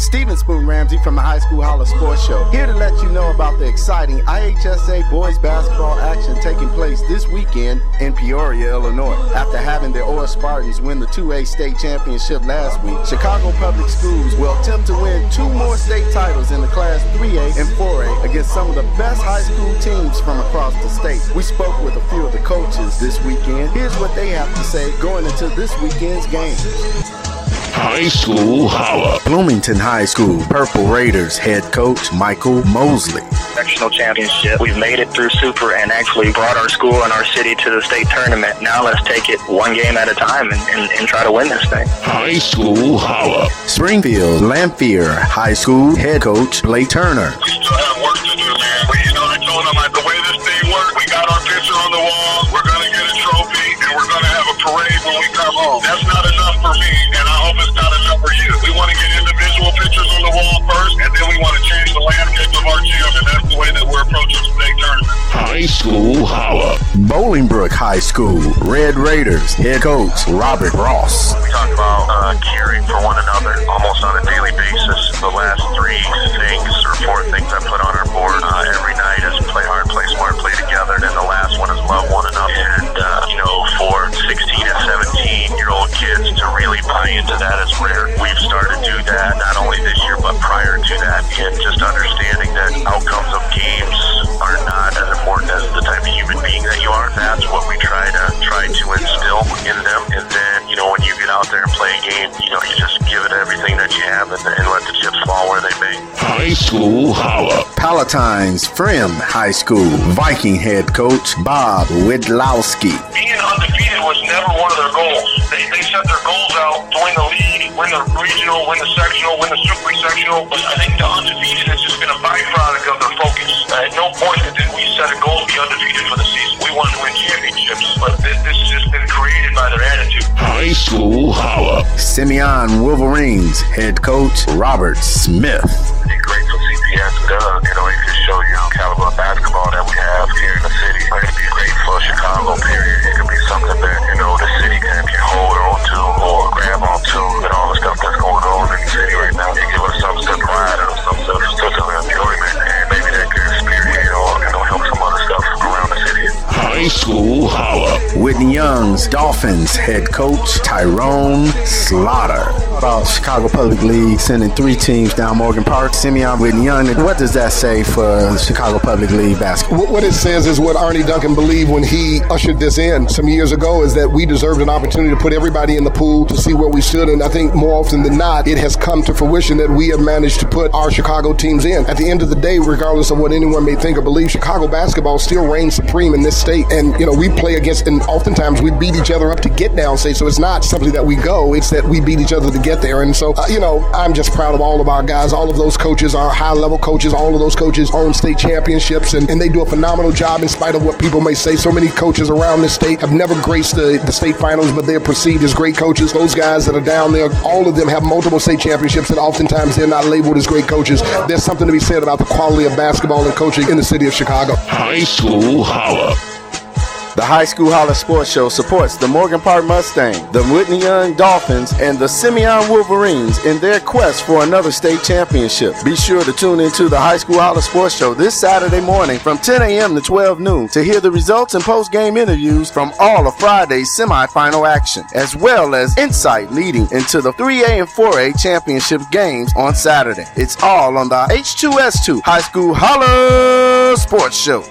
Steven Spoon Ramsey from the High School Holla Sports Show, here to let you know about the exciting IHSA boys basketball action taking place this weekend in Peoria, Illinois. After having the Orr Spartans win the 2A state championship last week, Chicago Public Schools will attempt to win two more state titles in the Class 3A and 4A against some of the best high school teams from across the state. We spoke with a few of the coaches this weekend. Here's what they have to say going into this weekend's games. High School Holla. Bloomington High School Purple Raiders head coach Michael Mosley. Sectional championship. We've made it through Super and actually brought our school and our city to the state tournament. Now let's take it one game at a time and, and, and try to win this thing. High School Holla. Springfield Lanphier High School head coach Blake Turner. We still have work to do, man. But you know, I told them like the way this thing works, we got our picture on the wall. We're gonna get a trophy and we're gonna have a parade when we come home. That's We want to get individual pictures on the wall first, and then we want to change the landscape of our gym, and that's the way that we're approaching the state tournament. High School Holla. Bolingbrook High School Red Raiders head coach Robert Ross. We talk about uh, caring for one another almost on a daily basis. The last three things or four things I put on our board uh, every night is there and play a game, you know, you just give it everything that you have and, and let the chips fall where they may. High School Holla. Palatine's Fremd High School Viking head coach Bob Widlowski. Being undefeated was never one of their goals. They, they set their goals out to win the league, win the regional, win the sectional, win the super sectional. But I think the undefeated has just been a byproduct of their focus. At no point did we set a goal to be undefeated for the season. We wanted to win championships, but this, this has just been created by their attitude. High School Holla. Simeon Wolverines head coach Robert Smith. Be great for CPS and Doug. You know, it just show you Whitney Young's Dolphins head coach Tyrone Slaughter. About Chicago Public League sending three teams down Morgan Park. Simeon Whitney Young. What does that say for Chicago Public League basketball? What what it says is what Arne Duncan believed when he ushered this in some years ago is that we deserved an opportunity to put everybody in the pool to see where we stood. And I think more often than not, it has come to fruition that we have managed to put our Chicago teams in. At the end of the day, regardless of what anyone may think or believe, Chicago basketball still reigns supreme in this state. And, you know, we play against, and oftentimes we beat each other up to get down state. So it's not simply that we go, it's that we beat each other to get there. And so, uh, you know, I'm just proud of all of our guys. All of those coaches are high level coaches. All of those coaches own state championships, and, and they do a phenomenal job in spite of what people may say. So many coaches around this state have never graced the, the state finals, but they're perceived as great coaches. Those guys that are down there, all of them have multiple state championships, and oftentimes they're not labeled as great coaches. There's something to be said about the quality of basketball and coaching in the city of Chicago. High School Holla. The High School Holla Sports Show supports the Morgan Park Mustang, the Whitney Young Dolphins, and the Simeon Wolverines in their quest for another state championship. Be sure to tune into the High School Holla Sports Show this Saturday morning from 10 a.m. to 12 noon to hear the results and post-game interviews from all of Friday's semifinal action, as well as insight leading into the 3A and 4A championship games on Saturday. It's all on the H2S2 High School Holla Sports Show.